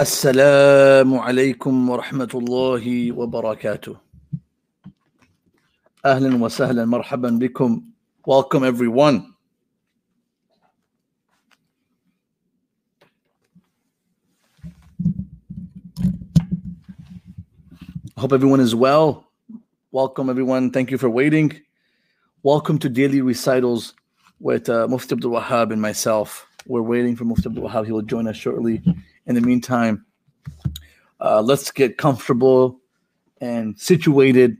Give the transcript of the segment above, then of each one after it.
السلام عليكم ورحمة الله وبركاته. أهلا وسهلا مرحبا بكم. Welcome everyone. I hope everyone is well. Welcome everyone. Thank you for waiting. Welcome to Daily Recitals with uh, Mufti Abdul Wahab and myself. We're waiting for Mufti Abdul Wahab. He will join us shortly. In the meantime, uh, let's get comfortable and situated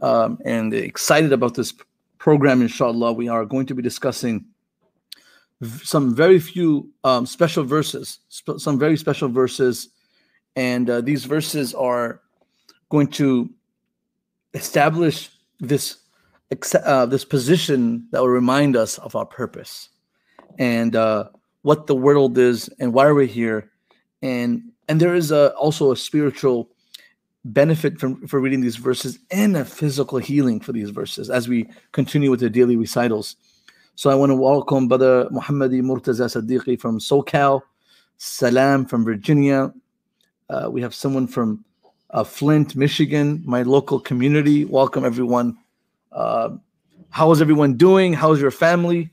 um, and excited about this program, inshallah. We are going to be discussing some very few um, special verses, sp- some very special verses. And uh, these verses are going to establish this uh, this position that will remind us of our purpose and uh, what the world is and why we're here and and there is a, also a spiritual benefit from for reading these verses and a physical healing for these verses as we continue with the daily recitals. So i want to welcome brother muhammadi murtaza sadiqi from socal salam from virginia. Uh, we have someone from uh, flint michigan my local community. Welcome everyone. Uh, how is everyone doing? How's your family?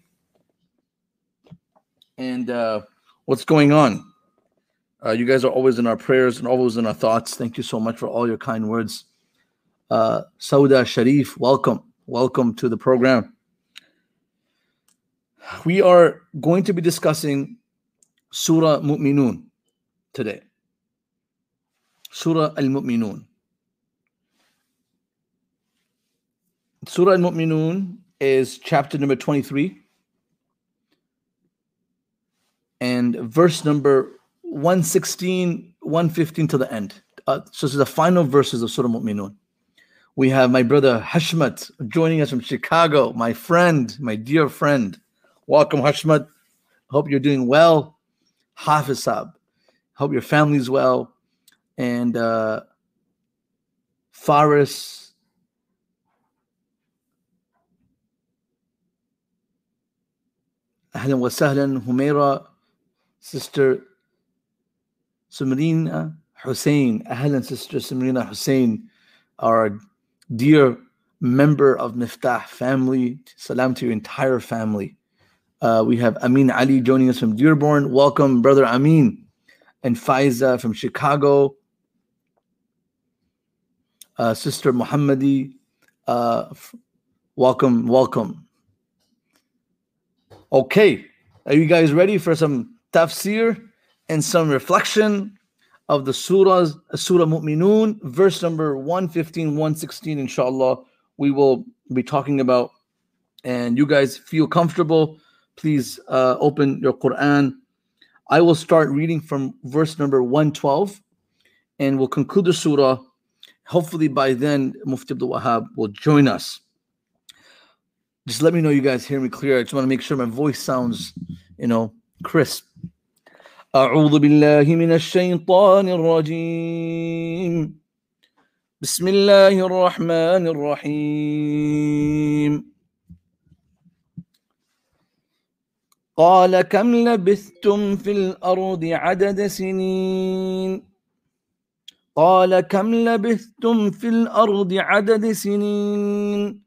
And uh, what's going on uh, you guys are always in our prayers and always in our thoughts. Thank you so much for all your kind words. Uh, Sauda Sharif, welcome. Welcome to the program. We are going to be discussing Surah Mu'minun today. Surah Al Mu'minun. Surah Al Mu'minun is chapter number 23 and verse number 116, 115 to the end. Uh, so this is the final verses of Surah Mu'minun. We have my brother Hashmat joining us from Chicago, my friend, my dear friend. Welcome, Hashmat. Hope you're doing well. Hafiz Sab. Hope your family's well. And uh, Faris. Ahlan wa sahlan, Humaira, sister Sumrina Hussein, Ahlan sister Sumrina Hussein, our dear member of Miftah family. Salam to your entire family. Uh, we have Amin Ali joining us from Dearborn. Welcome, brother Amin. And Faiza from Chicago. Uh, sister Muhammadi, uh, f- welcome, welcome. Okay, are you guys ready for some tafsir? And some reflection of the surahs, Surah Mu'minun, verse number 115, 116, inshallah, we will be talking about. And you guys feel comfortable, please uh, open your Quran. I will start reading from verse number 112 and we'll conclude the surah. Hopefully, by then, Mufti Abdul Wahab will join us. Just let me know you guys hear me clear. I just want to make sure my voice sounds, you know, crisp. أعوذ بالله من الشيطان الرجيم. بسم الله الرحمن الرحيم. قال كم لبثتم في الأرض عدد سنين؟ قال كم لبثتم في الأرض عدد سنين؟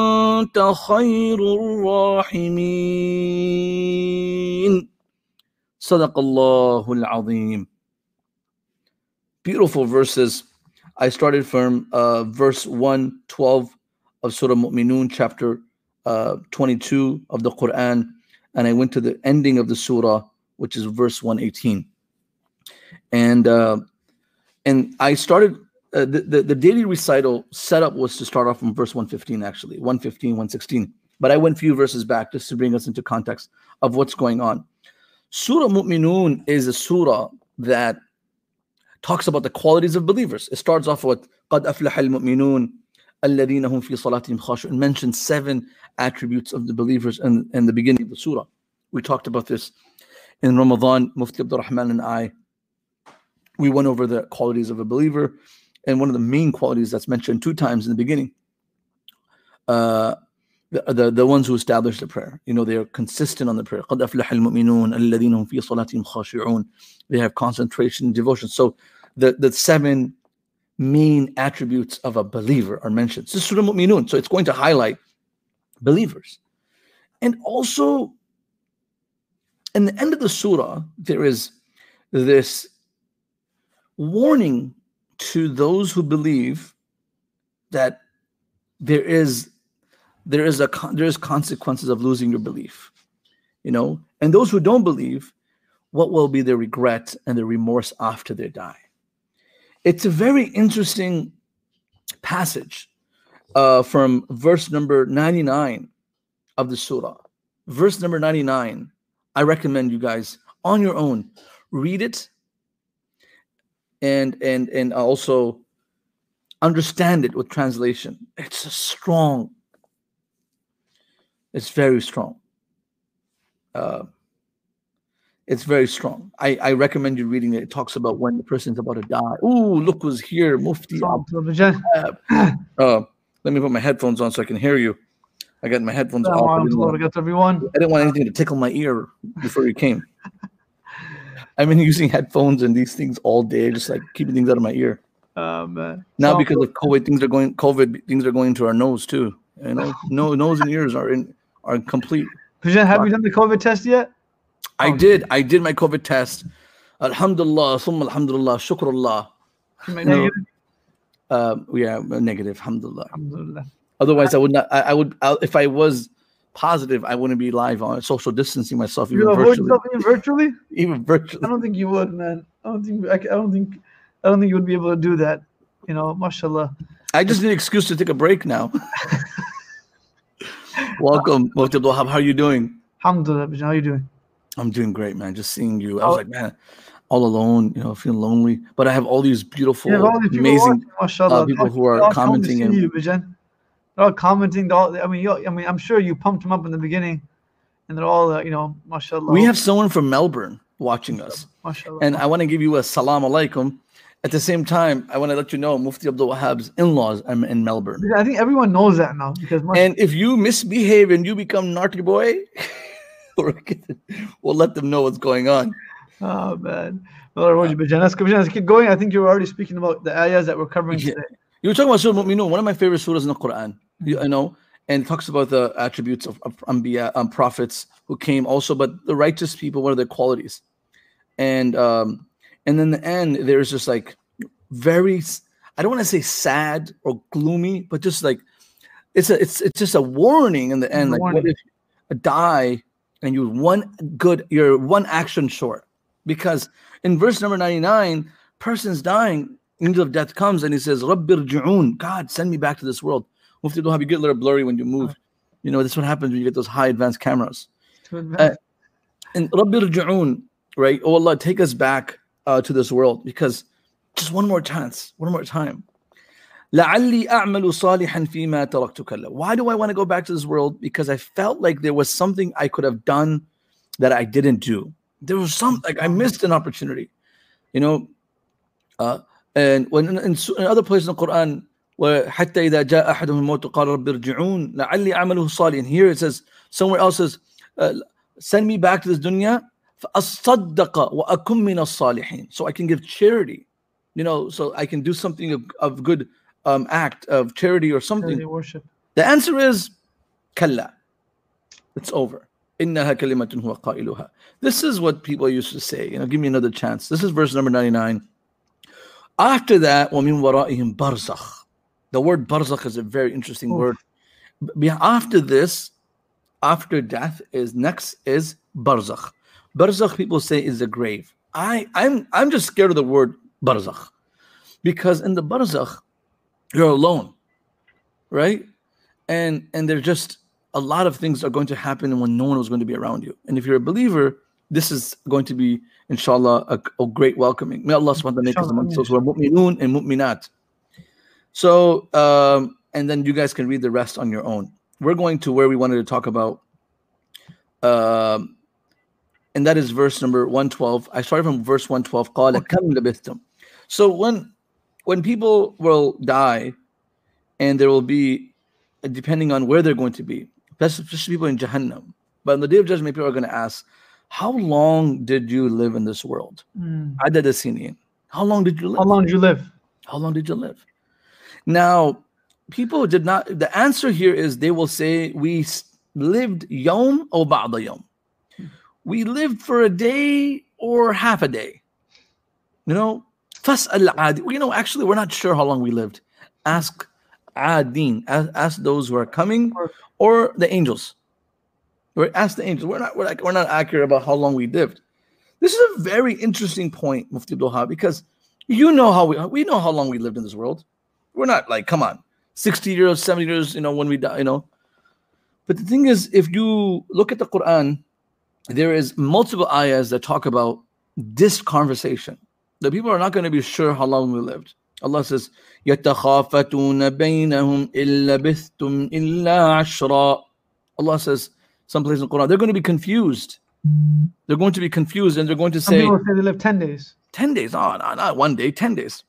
خير الراحمين صدق الله العظيم Beautiful verses. I started from uh, verse 112 of Surah Mu'minun, chapter uh, 22 of the Quran, and I went to the ending of the surah, which is verse 118. And uh, and I started uh, the, the, daily recital setup was to start off from verse 115 actually 115 116 but i went a few verses back just to bring us into context of what's going on. Surah mu'minun is a surah that talks about the qualities of believers. It starts off with qad aflaha al-mu'minun alladhina hum fi salatihim and mentions seven attributes of the believers in, in the beginning of the surah. We talked about this in ramadan. Mufti abdurrahman and i we went over the qualities of a believer and one of the main qualities that's mentioned two times in the beginning uh, the, the, the ones who establish the prayer you know they are consistent on the prayer قد أفلح المؤمنون الذين هم في صلاتهم خاشعون they have concentration and devotion so the, the seven main attributes of a believer are mentioned this is Surah Mu'minun so it's going to highlight believers and also in the end of the surah there is this warning to those who believe that there is there is a there is consequences of losing your belief you know? And those who don't believe what will be their regret and their remorse after they die? It's a very interesting passage uh, from verse number 99 of the surah. Verse number 99 i recommend you guys on your own read it and and and also understand it with translation. It's a strong. It's very strong. Uh, it's very strong. I, I recommend you reading it. It talks about when the person's about to die. Oh, look who's here, Mufti. Uh, let me put my headphones on so I can hear you. I got my headphones off. I didn't, want, everyone. I didn't want anything to tickle my ear before you came. I've been using headphones and these things all day, just like keeping things out of my ear. Oh man! Now so, because of COVID, things are going. COVID things are going to our nose too. You know, no nose and ears are in are complete. Have you done the COVID test yet? I oh. did. I did my COVID test. Alhamdulillah, summa alhamdulillah, shukrullah. Negative? Uh, yeah, negative. Alhamdulillah. alhamdulillah. Otherwise, I would not. I, I would. I, if I was positive, I wouldn't be live on social distancing myself even you virtually. Even virtually? even virtually. I don't think you would, man. I don't think. I, I don't think. I don't think you would be able to do that. You know, mashallah. I just need an excuse to take a break now. Welcome, Mufti Wahab. How are you doing? Alhamdulillah. How are you doing? I'm doing great, man. Just seeing you. I was oh. like, man, all alone, you know, feeling lonely. But I have all these beautiful, all these amazing watching, uh, people who are commenting. And, you, they're all commenting. All I mean, I mean, I'm sure you pumped them up in the beginning, and they're all, uh, you know, mashallah. We have someone from Melbourne watching us, mashallah. and I want to give you a salam alaikum. At the same time, I want to let you know Mufti Abdul Wahab's in-laws are in Melbourne. I think everyone knows that now because. And if you misbehave and you become naughty boy, we'll let them know what's going on. Oh man. Keep going. I think you were already speaking about the ayahs that we're covering yeah. today. You were talking about Surah Mu'minun, one of my favorite surahs in the Quran. You, I know, and it talks about the attributes of, of Anbiya, um, prophets who came also, but the righteous people, what are their qualities? And um, and then the end, there's just like very, I don't want to say sad or gloomy, but just like it's a it's it's just a warning in the end. Like what if you die and you one good, you're one action short. Because in verse number 99, person's dying, angel of death comes and he says, Rabbir ju'un, God, send me back to this world. Mufti have you get a little blurry when you move. You know, that's what happens when you get those high advanced cameras. Uh, and Rabbir ju'un, right? Oh Allah, take us back uh, to this world because just one more chance, one more time. Why do I want to go back to this world? Because I felt like there was something I could have done that I didn't do. There was some like I missed an opportunity. You know, uh, and when in, in, in other places in the Quran, وحتى إذا جاء أحدهم الموت قال رب ارجعون لعلي أعمله صالحا. Here it says, somewhere else says, uh, send me back to this dunya فأصدق وأكن من الصالحين. So I can give charity You know, so I can do something of, of good um, act of charity or something. Charity worship. The answer is kalla. It's over. إنها كلمة هو قائلها. This is what people used to say. You know, give me another chance. This is verse number 99. After that, وَمِن وَرَائِهِمْ barzakh. The word barzakh is a very interesting Oof. word. Be- After this, after death is next is barzakh. Barzakh people say is the grave. I I'm I'm just scared of the word barzakh because in the barzakh you're alone, right? And and there's just a lot of things are going to happen when no one was going to be around you. And if you're a believer, this is going to be inshallah a, a great welcoming. May Allah subhanahu wa ta'ala make us Inshallah, amongst those who are mu'minun and mu'minat. So um, and then you guys can read the rest on your own. We're going to where we wanted to talk about um, and that is verse number 112. I started from verse 112. قال كم لبثتم. So when when people will die and there will be depending on where they're going to be, especially people in Jahannam. But on the day of judgment, people are going to ask, How long did you live in this world? Mm. عدد السنين. How long did you live? How long did you live? How long did you live? Now, people did not. The answer here is they will say we s- lived yom or ba'da yom. We lived for a day or half a day. You know, fas'al adi. You know, actually, we're not sure how long we lived. Ask adin. Ask, ask those who are coming or the angels. Or ask the angels. We're not. We're, like, we're not accurate about how long we lived. This is a very interesting point, Mufti Doha, because you know how we we know how long we lived in this world. We're not like, come on, 60 years, 70 years, you know, when we die, you know. But the thing is, if you look at the Quran, there is multiple ayahs that talk about this conversation. The people are not going to be sure how long we lived. Allah says, يَتَخَافَتُونَ بَيْنَهُمْ إِلَّا بِثْتُمْ إِلَّا عَشْرًا Allah says, someplace in the Quran, they're going to be confused. They're going to be confused and they're going to Some say, people say they live 10 days. 10 days. Oh, no, not one day, 10 days.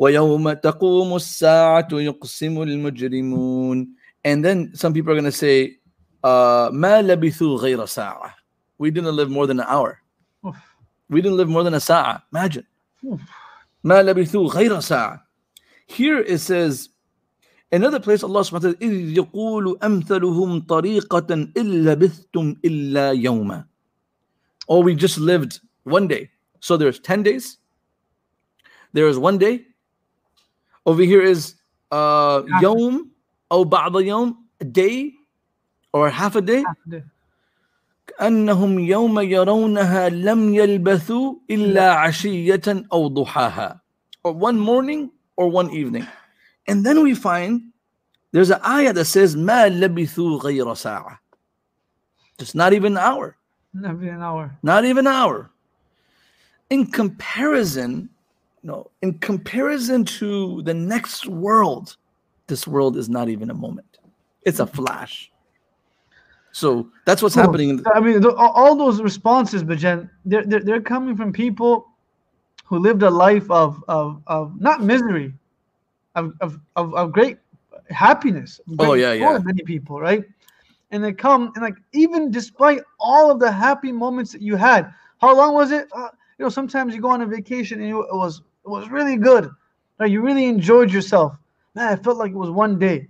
وَيَوْمَ تَقُومُ السَّاعَةُ يُقْسِمُ الْمُجْرِمُونَ And then some people are going to say, uh, مَا لَبِثُوا غَيْرَ سَاعَةٍ We didn't live more than an hour. Oof. We didn't live more than a sa'a. Imagine. Oof. مَا لَبِثُوا غَيْرَ سَاعَةٍ Here it says, another place Allah subhanahu wa ta'ala إِذْ يَقُولُ أَمْثَلُهُمْ طَرِيقَةً إِلَّا بِثْتُمْ إِلَّا يَوْمًا Or we just lived one day. So there's 10 days. There is one day. Over here is uh Half. يوم أو بعض يوم, a day or half a day. Half a day. أنهم يوم يرونها لم يلبثوا إلا عشية أو ضحاها or one morning or one evening and then we find there's an ayah that says ما لبثوا غير ساعة just not even an hour Never an hour. not even an hour in comparison no in comparison to the next world this world is not even a moment it's a flash so that's what's Cool. happening in So, I mean, th- all all those responses, Bajan, they're, they're, they're coming from people who lived a life of, of, of not misery, of, of, of, of great happiness. Oh, yeah, yeah. Many people, right? And they come and like even despite all of the happy moments that you had, how long was it? Uh, you know, sometimes you go on a vacation and it was it was really good. Right? You really enjoyed yourself. Man, it felt like it was one day.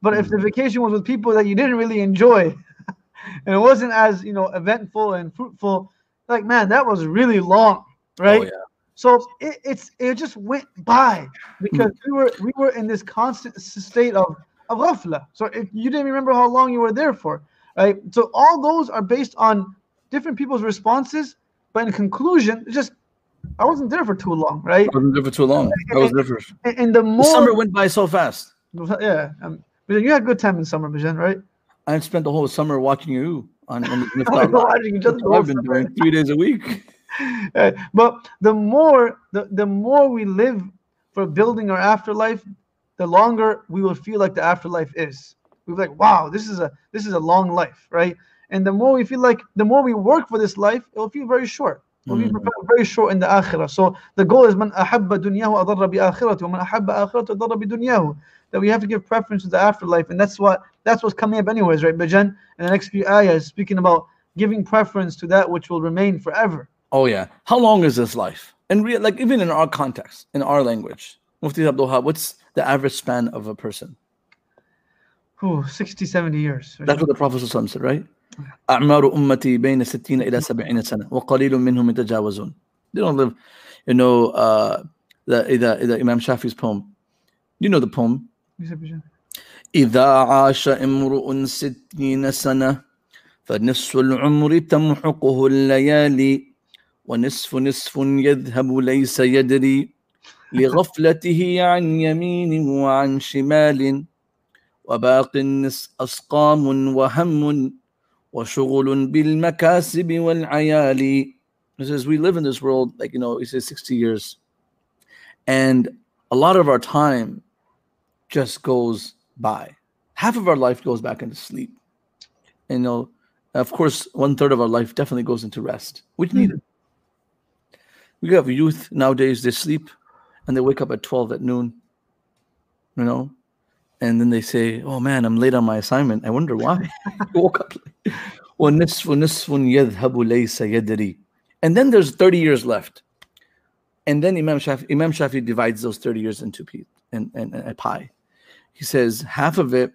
But if Mm. the vacation was with people that you didn't really enjoy, and it wasn't as you know eventful and fruitful, like man, that was really long, right? Oh, yeah. So it, it's it just went by because we were we were in this constant state of of ghafla. So if you didn't remember how long you were there for, right? So all those are based on different people's responses, but in conclusion, it's just I wasn't there for too long, right? I wasn't there for too long. I was there for And, and the the summer went by so fast. yeah, um, you had a good time in summer, Bajan, right? I spent the whole summer watching you on, on the Miftah you're Live. watching each other That's the I've been doing three days a week. Uh, but the more the, the more we live for building our afterlife, the longer we will feel like the afterlife is. We're like, wow, this is a this is a long life, right? And the more we feel like the more we work for this life, it will feel very short. It will be Mm. very short in the akhirah. So the goal is man ahabba dunyahu adarra bi man ahabba adarra bi dunyahu. That we have to give preference to the afterlife, and that's what that's what's coming up anyways, right? Bajan in the next few ayahs speaking about giving preference to that which will remain forever. Oh yeah. How long is this life? And real, like even in our context, in our language, Mufti Abdul Wahab, what's the average span of a person? Ooh, 60, 70 years. That's what the Prophet ﷺ said, right? أعمار أمتي بين 60 إلى 70 سنة وقليل منهم يتجاوزون. They don't live, you know, uh, the, the, the Imam Shafi's poem. You know the poem. إذا عاش امرؤ ستين سنة فنصف العمر تمحقه الليالي ونصف نصف يذهب ليس يدري لغفلته عن يمين وعن شمال وباق أسقام وهم وشغل بالمكاسب والعيال He says we live in this world like you know he says 60 years and a lot of our time just goes by half of our life goes back into sleep and you know of course one third of our life definitely goes into rest which mm-hmm. needed we have youth nowadays they sleep and they wake up at 12 at noon you know? And then they say oh man i'm late on my assignment. I wonder why. Woke up and then there's 30 years left. And then imam shafi imam shafi divides those 30 years into p and, a pie he says half of it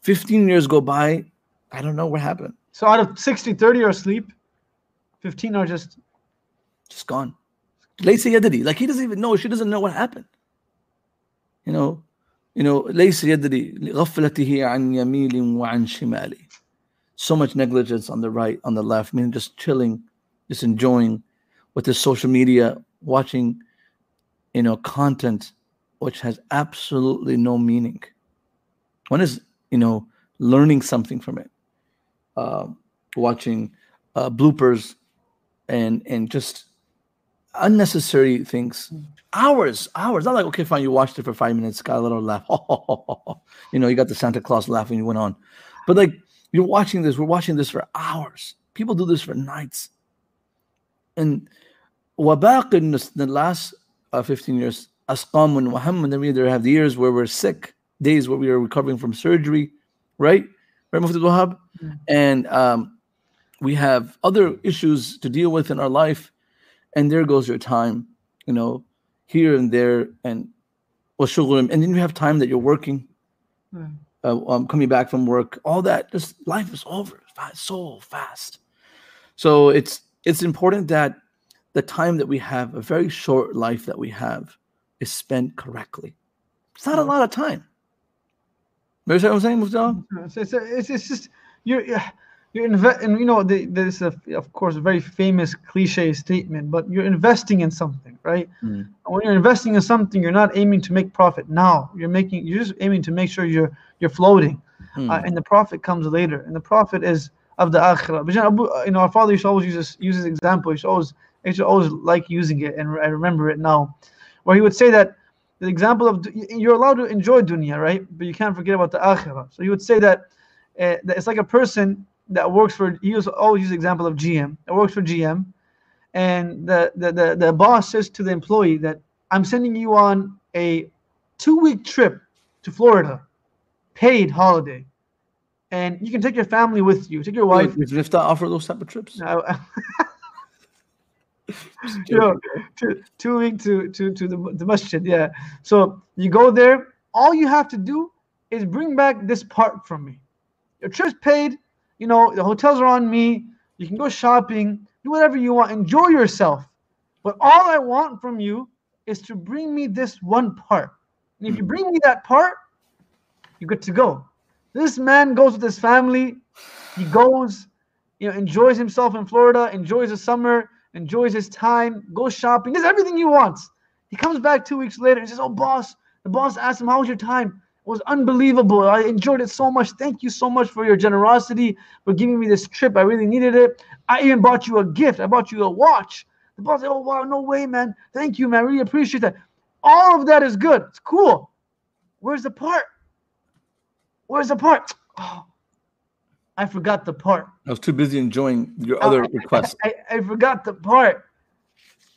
15 years go by. I don't know what happened. So out of 60 30 are asleep 15 are just just gone. Laysa yadri. Like he doesn't even know. She doesn't know what happened. You know, you know, laysa yadri. لغفلته عن يميل وعن شمال. So much negligence on the right, on the left, I mean just chilling, just enjoying with this social media, watching, you know, content which has absolutely no meaning. One is, you know, learning something from it, uh, watching uh, bloopers and and just unnecessary things. Hours, hours. Not like okay, fine. You watched it for five minutes, got a little laugh. you know, you got the Santa Claus laugh, and You went on, but like you're watching this. We're watching this for hours. People do this for nights. And wabaq in the last uh, 15 years, asqam and waham, and then we either have the years where we're sick, days where we are recovering from surgery, right? Right, Mufti Wahab? Mm-hmm. And um, we have other issues to deal with in our life and there goes your time you know here and there and and then you have time that you're working. Mm. uh, um, coming back from work all that just life is over so fast. So it's it's important that the time that we have a very short life that we have is spent correctly. It's not a lot of time. You know what i'm saying it's, it's, it's just you're yeah you're invest and you know the, there's a, of course a very famous cliche statement but you're investing in something right? Mm. when you're investing in something you're not aiming to make profit now. You're making you're just aiming to make sure you're you're floating mm. uh, and the profit comes later. And the profit is of the akhirah. But you know our father used to always use this use this example. He always he used always like using it and i remember it now where he would say that the example of you're allowed to enjoy dunya right? But you can't forget about the akhirah. So he would say that, uh, that it's like a person that works for he was always use example of GM that works for GM and the, the the the boss says to the employee that I'm sending you on a two week trip to Florida paid holiday. And you can take your family with you. Take your wife. Does Miftah offer those type of trips? No. you know, two, two week to to to the, the masjid yeah. So you go there. All you have to do is bring back this part from me. Your trip's paid you know, the hotels are on me. You can go shopping, do whatever you want, enjoy yourself. But all I want from you is to bring me this one part. And if you hmm. bring me that part, you're good to go. This man goes with his family. He goes, you know, enjoys himself in Florida, enjoys the summer, enjoys his time, goes shopping, does everything he wants. He comes back two weeks later and says, Oh, boss, the boss asked him, How was your time? Was unbelievable. I enjoyed it so much. Thank you so much for your generosity, for giving me this trip. I really needed it. I even bought you a gift. I bought you a watch. The boss said, Oh, wow, no way, man. Thank you, man. I really appreciate that. All of that is good. It's cool. Where's the part? Where's the part? Oh, I forgot the part. I was too busy enjoying your other uh, I, requests. I, I, I forgot the part.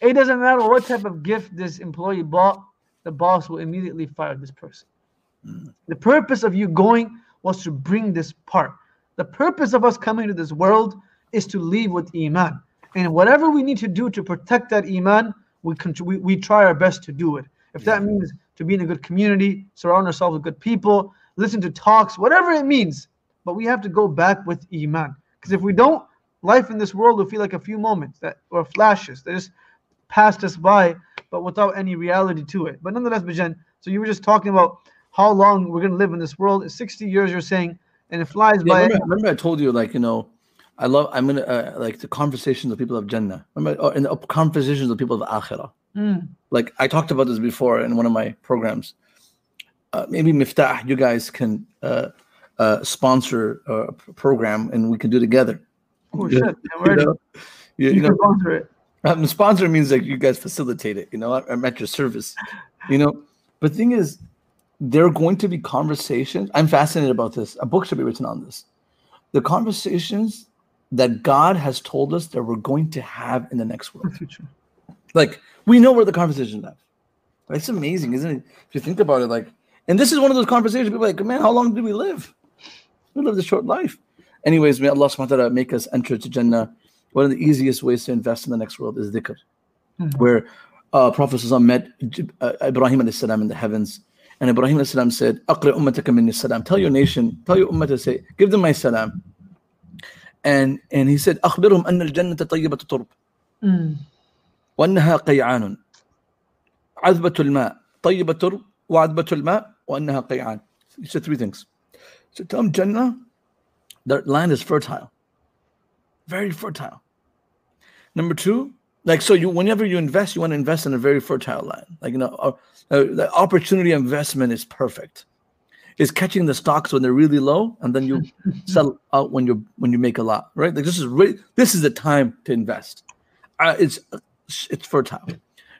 It doesn't matter what type of gift this employee bought, the boss will immediately fire this person. The purpose of you going was to bring this part. The purpose of us coming to this world is to leave with Iman. And whatever we need to do to protect that iman, we, we, we try our best to do it. If that means to be in a good community, surround ourselves with good people, listen to talks, whatever it means. But we have to go back with iman. Because if we don't, life in this world will feel like a few moments that or flashes that just passed us by, but without any reality to it. But nonetheless, Bijan, so you were just talking about how long we're going to live in this world. It's 60 years, you're saying, and it flies Yeah, by. remember, remember I told you like you know, I love I'm gonna uh, like the conversations of people of Jannah. Remember, or in the conversations of people of Akhirah. Mm. Like I talked about this before in one of my programs. Uh, maybe Miftah, you guys can uh, uh, sponsor a program and we can do together. Oh, shit. You know, know sponsor it. um, sponsor means like you guys facilitate it. You know, I'm at your service. You know, but the thing is, there are going to be conversations. I'm fascinated about this. A book should be written on this. The conversations that God has told us that we're going to have in the next world. Future. Like we know where the conversations have. It's amazing, isn't it? If you think about it, like, and this is one of those conversations. People are like, man, how long do we live? We live this short life. Anyways, may Allah subhanahu wa ta'ala make us enter to Jannah. One of the easiest ways to invest in the next world is dhikr, Mhm. where uh, Prophet met uh, Ibrahim alayhi salam in the heavens. And Ibrahim alayhi salam said, Aqri ummataka minni salam. Tell your nation, tell your ummah to say, give them my salam. And and he said, أخبرهم أن الجنة طيبة الترب Mm. وأنها قيعان عذبة الماء طيبة الترب وعذبة الماء وأنها قيعان He said three things. So tell them Jannah, their land is fertile. Very fertile. Number two, like so you whenever you invest, you want to invest in a very fertile land. Like you know, uh, the opportunity investment is perfect. It's catching the stocks when they're really low, and then you sell out when you when you make a lot, right? Like this is re- this is the time to invest. Uh, it's it's fertile.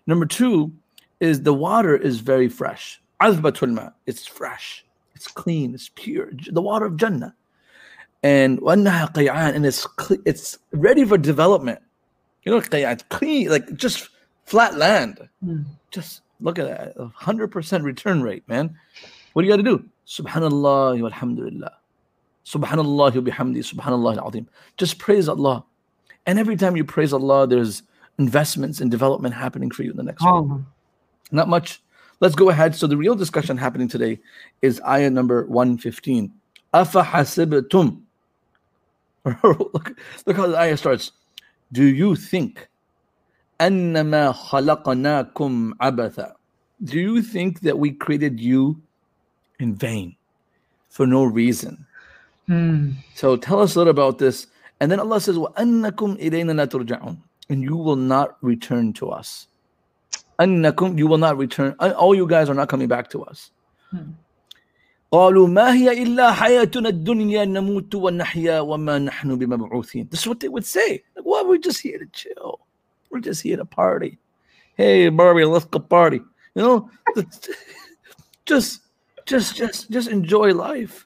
Number two is the water is very fresh. It's fresh, it's clean, it's pure. The water of Jannah, and and it's cl- it's ready for development. You know, it's clean, like just flat land, mm. just Look at that. 100% return rate, man. What do you got to do? Subhanallah, alhamdulillah. Subhanallah, bihamdi, subhanallah, al-azim. Just praise Allah. And every time you praise Allah, there's investments and development happening for you in the next oh. Not much. Let's go ahead. So the real discussion happening today is ayah number 115. Afahasibtum. look, look how the ayah starts. Do you think أَنَّمَا خَلَقَنَاكُمْ عَبَثًا Do you think that we created you in vain for no reason? mm. So tell us a little about this. And then Allah says, وَأَنَّكُمْ إِلَيْنَا لَا تُرْجَعُونَ And you will not return to us. أَنَّكُمْ You will not return. uh, All you guys are not coming back to us. Hmm. قالوا ما هي إلا حياتنا الدنيا نموت ونحيا وما نحن بمبعوثين. This is what they would say. Like, well, we're just here to chill. We're just here to party. Hey, Barbie, let's go party. You know, just, just, just, just enjoy life.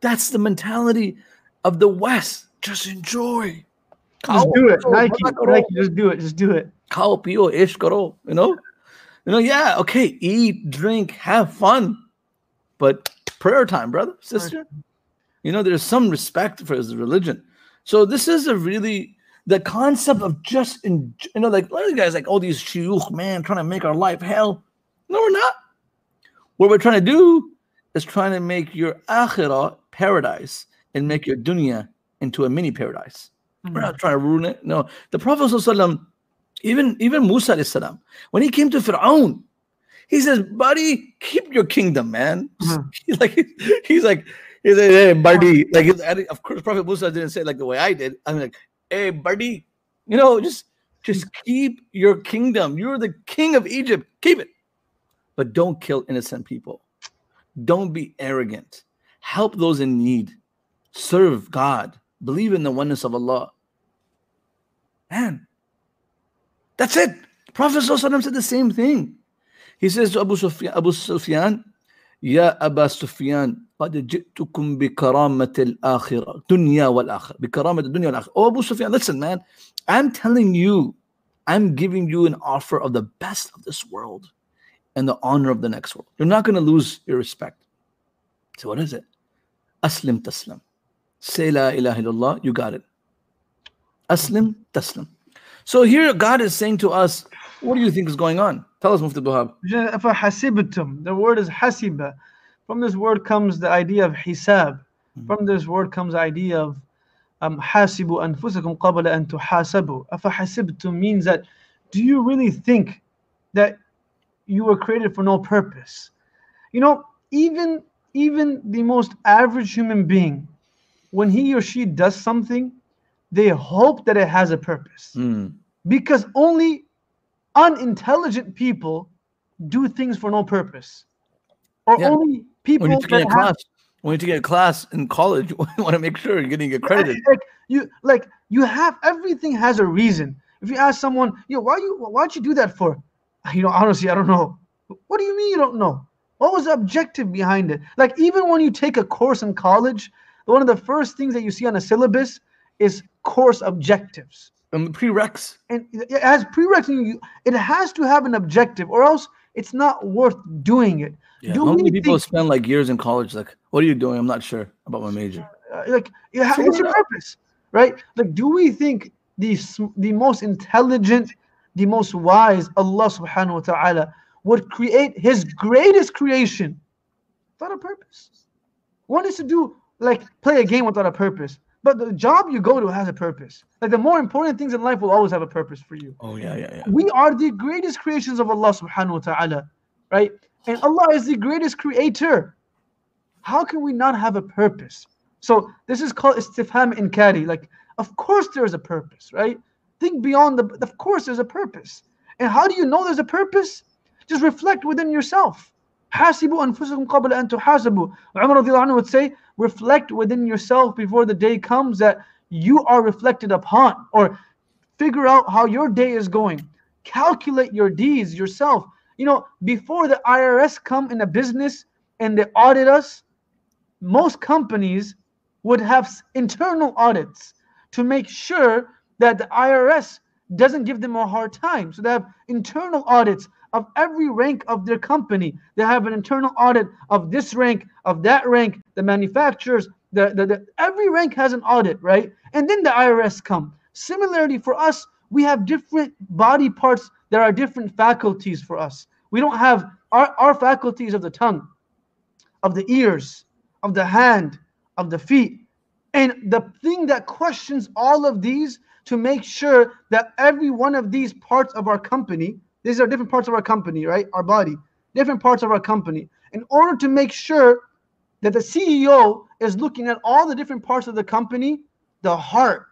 That's the mentality of the West. Just enjoy. Just do it. Nike. Nike, just do it. Just do it. Pio, ish karo. You know, you know, yeah, okay, eat, drink, have fun, but prayer time, brother, sister. You know, there's some respect for his religion. So this is a really the concept of just in you know, like a lot of guys like all these shuyukh, man, trying to make our life hell. No, we're not. What we're trying to do is trying to make your akhirah paradise and make your dunya into a mini paradise. We're not trying to ruin it. No, the Prophet even even Musa salam, when he came to Fir'aun, he says, "Buddy, keep your kingdom, man." Mhm. He's like, he's like, he's like, "Hey, buddy." Like, of course, Prophet Musa didn't say it like the way I did. I'm like, hey, buddy, you know, just just keep your kingdom. You're the king of Egypt. Keep it. But don't kill innocent people. Don't be arrogant. Help those in need. Serve God. Believe in the oneness of Allah. Man, that's it. Prophet said the same thing. He says to Abu Sufyan, Abu Sufyan, Ya Abu Sufyan, قد جئتكم بكرامة الآخرة دنيا والآخرة بكرامة الدنيا والآخرة. Oh Abu Sufyan listen man. I'm telling you I'm giving you an offer of the best of this world and the honor of the next world. You're not going to lose your respect. So what is it? Aslim Taslim. Say la ilaha you got it. Aslim Taslim. So here God is saying to us what do you think is going on? Tell us Mufti Wahab the word is hasiba from this word comes the idea of hisab. Hmm. From this word comes the idea of um, hasibu anfusakum qabla an tuhasabu. Afahasibtum means that do you really think that you were created for no purpose? You know, even even the most average human being, when he or she does something, they hope that it has a purpose. Mm. Because only unintelligent people do things for no purpose. Or yeah. only people When you take that a class, when you take a class in college, you want to make sure you're getting accredited. like you like you have everything has a reason if you ask someone you know why you why'd you do that for ah, you know honestly i don't know what do you mean you don't know what was the objective behind it like even when you take a course in college one of the first things that you see on a syllabus is course objectives And the prereqs. and it has prerequisites. You, it has to have an objective, or else it's not worth doing it. Yeah. Do How many people think- spend like years in college? Like, what are you doing? I'm not sure about my major. Uh, like, yeah, what's your purpose, right? Like, do we think the the most intelligent, the most wise Allah Subhanahu wa Taala would create His greatest creation without a purpose? One is to do like play a game without a purpose, but the job you go to has a purpose. Like the more important things in life will always have a purpose for you. Oh yeah, yeah, yeah. we are the greatest creations of Allah subhanahu wa ta'ala, right? And Allah is the greatest creator. How can we not have a purpose? So this is called istifham inkari. Like, of course there's a purpose, right? Think beyond the of course there's a purpose. And how do you know there's a purpose? Just reflect within yourself. Hasibu anfusakum qabla an tuhasabu. Umar would say, reflect within yourself before the day comes that you are reflected upon, or figure out how your day is going. Calculate your deeds yourself. You know, before the IRS come in a business and they audit us, most companies would have internal audits to make sure that the IRS doesn't give them a hard time. So they have internal audits of every rank of their company they have an internal audit of this rank of that rank the manufacturers the, the, the every rank has an audit right and then the irs come Similarly, for us, we have different body parts that are different faculties for us. We don't have our, our faculties of the tongue, of the ears, of the hand, of the feet. And the thing that questions all of these to make sure that every one of these parts of our company, these are different parts of our company, right? Our body, different parts of our company. In order to make sure that the CEO is looking at all the different parts of the company, the heart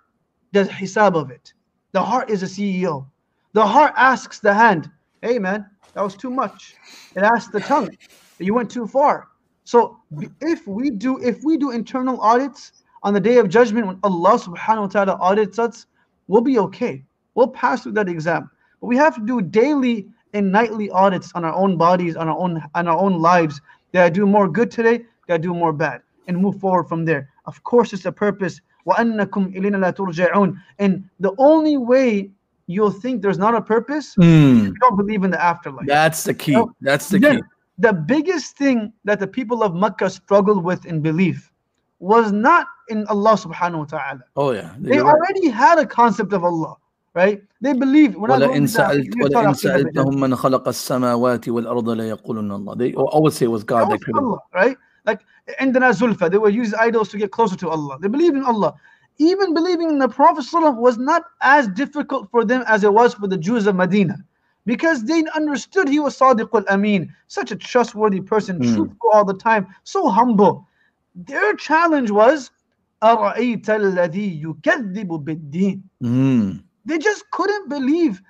does hisab of it. The heart is a CEO. The heart asks the hand, hey man, that was too much. It asks the tongue, you went too far. So if we do if we do internal audits on the day of judgment when Allah subhanahu wa ta'ala audits us, we'll be okay. We'll pass through that exam. But we have to do daily and nightly audits on our own bodies, on our own on our own lives. Did I do more good today? Did I do more bad? And move forward from there. Of course, it's a purpose. وَأَنَّكُمْ إِلَيْنَا لَا تُرْجَعُونَ And the only way you'll think there's not a purpose, Hmm. you don't believe in the afterlife. That's the key. No, That's the Then, key. the biggest thing that the people of Mecca struggled with in belief was not in Allah subhanahu wa ta'ala. Oh yeah. They You're right. already had a concept of Allah, right? They believe. We're not going ولئن into that. سألت We're gonna ولئن talk about that. سألتهم من خلق السماوات والأرض ليقولن الله. They always say it was God That that was created. them. Allah, right? Like عندنا Zulfa, they would use idols to get closer to Allah. They believe in Allah. Even believing in the Prophet ﷺ was not as difficult for them as it was for the Jews of Medina. Because they understood he was Sadiq al Amin, such a trustworthy person, Hmm. truthful all the time, so humble. Their challenge was أَرَأَيْتَ الَّذِي يُكَذِّبُ بِالدِّينِ Mm. they just couldn't believe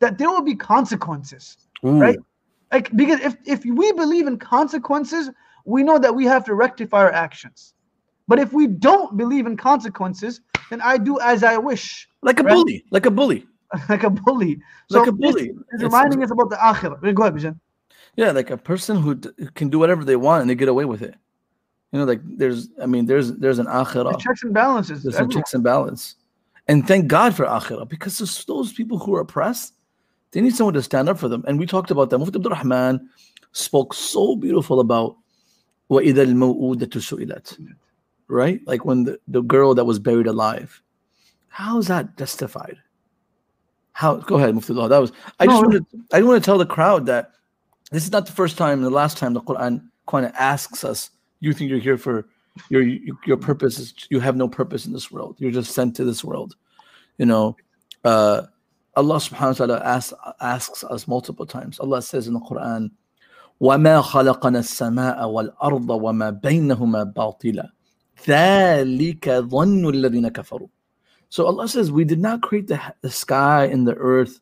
that there would be consequences. Ooh. Right? Like because if, if we believe in consequences, we know that we have to rectify our actions. But if we don't believe in consequences, then I do as I wish, Like a Right? bully. Like a bully. like a bully. Like a bully. It's- reminding us about the akhirah. Go ahead, Bijan. Yeah, like a person who d- can do whatever they want and they get away with it. You know, like there's, I mean, there's there's an The akhirah, checks and balances. there's some checks and balance, and thank God for akhirah because those, those people who are oppressed, they need someone to stand up for them. And we talked about that. Mufti Abdul Rahman spoke so beautiful about وَإِذَا الْمَوْءُودَةُ سُئِلَتْ right? Like when the, the girl that was buried alive. How is that justified? how go ahead, Muftullah. That was I No, just no. wanted I want to tell the crowd that this is not the first time, the last time the Quran kind of asks us, you think you're here for your your purpose is you have no purpose in this world. You're just sent to this world. You know, uh Allah subhanahu wa ta'ala asks, asks us multiple times. Allah says in the Quran, وَمَا خَلَقَنَا السَّمَاءَ وَالْأَرْضَ وَمَا بَيْنَهُمَا بَاطِلًا ذَلِكَ ظَنُّ الَّذِينَ كَفَرُوا So Allah says, we did not create the, the sky and the earth,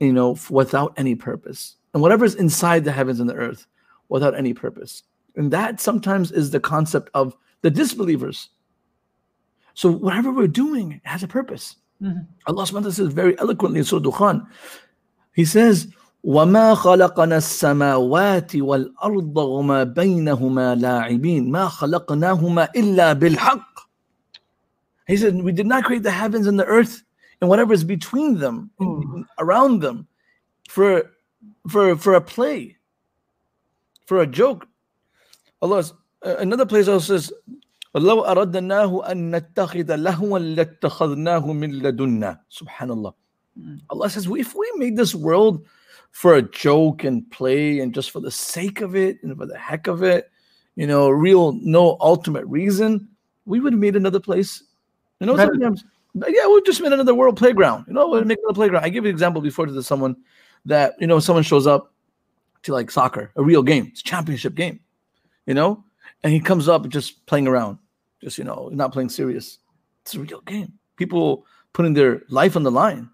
you know, f- without any purpose. And whatever's inside the heavens and the earth without any purpose. And that sometimes is the concept of the disbelievers. So whatever we're doing has a purpose. Mhm. Allah subhanahu wa ta'ala says very eloquently in Surah Dukhan, He says, وَمَا خَلَقَنَا السَّمَاوَاتِ وَالْأَرْضَ وَمَا بَيْنَهُمَا لَاعِبِينَ مَا خَلَقْنَاهُمَا إِلَّا بِالْحَقِّ He said, we did not create the heavens and the earth and whatever is between them, Mm. around them, for, for, for a play, for a joke. Allah, s- uh, another place also says, وَلَوْ أَرَدْنَاهُ أَن نَتَّخِذَ لَهْوًا لَاتَّخَذْنَاهُ مِن لَدُنَّا Subhanallah. Allah says, if we made this world for a joke and play and just for the sake of it and for the heck of it, you know, real, no ultimate reason, we would have made another place. You know, Better. sometimes, yeah, we just made another world playground. You know, we'll make another playground. I give you an example before to someone that, you know, someone shows up to like soccer, a real game, it's a championship game, you know, and he comes up just playing around, just, you know, not playing serious. It's a real game. People putting their life on the line.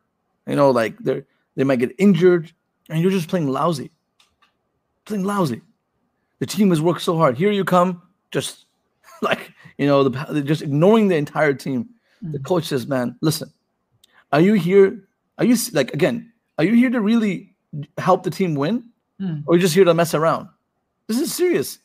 You know, like they're they might get injured, and you're just playing lousy, playing lousy. The team has worked so hard. Here you come, just like you know, the just ignoring the entire team. The coach says, "Man, listen, are you here? Are you like again? Are you here to really help the team win, Mm. or you just here to mess around? This is serious."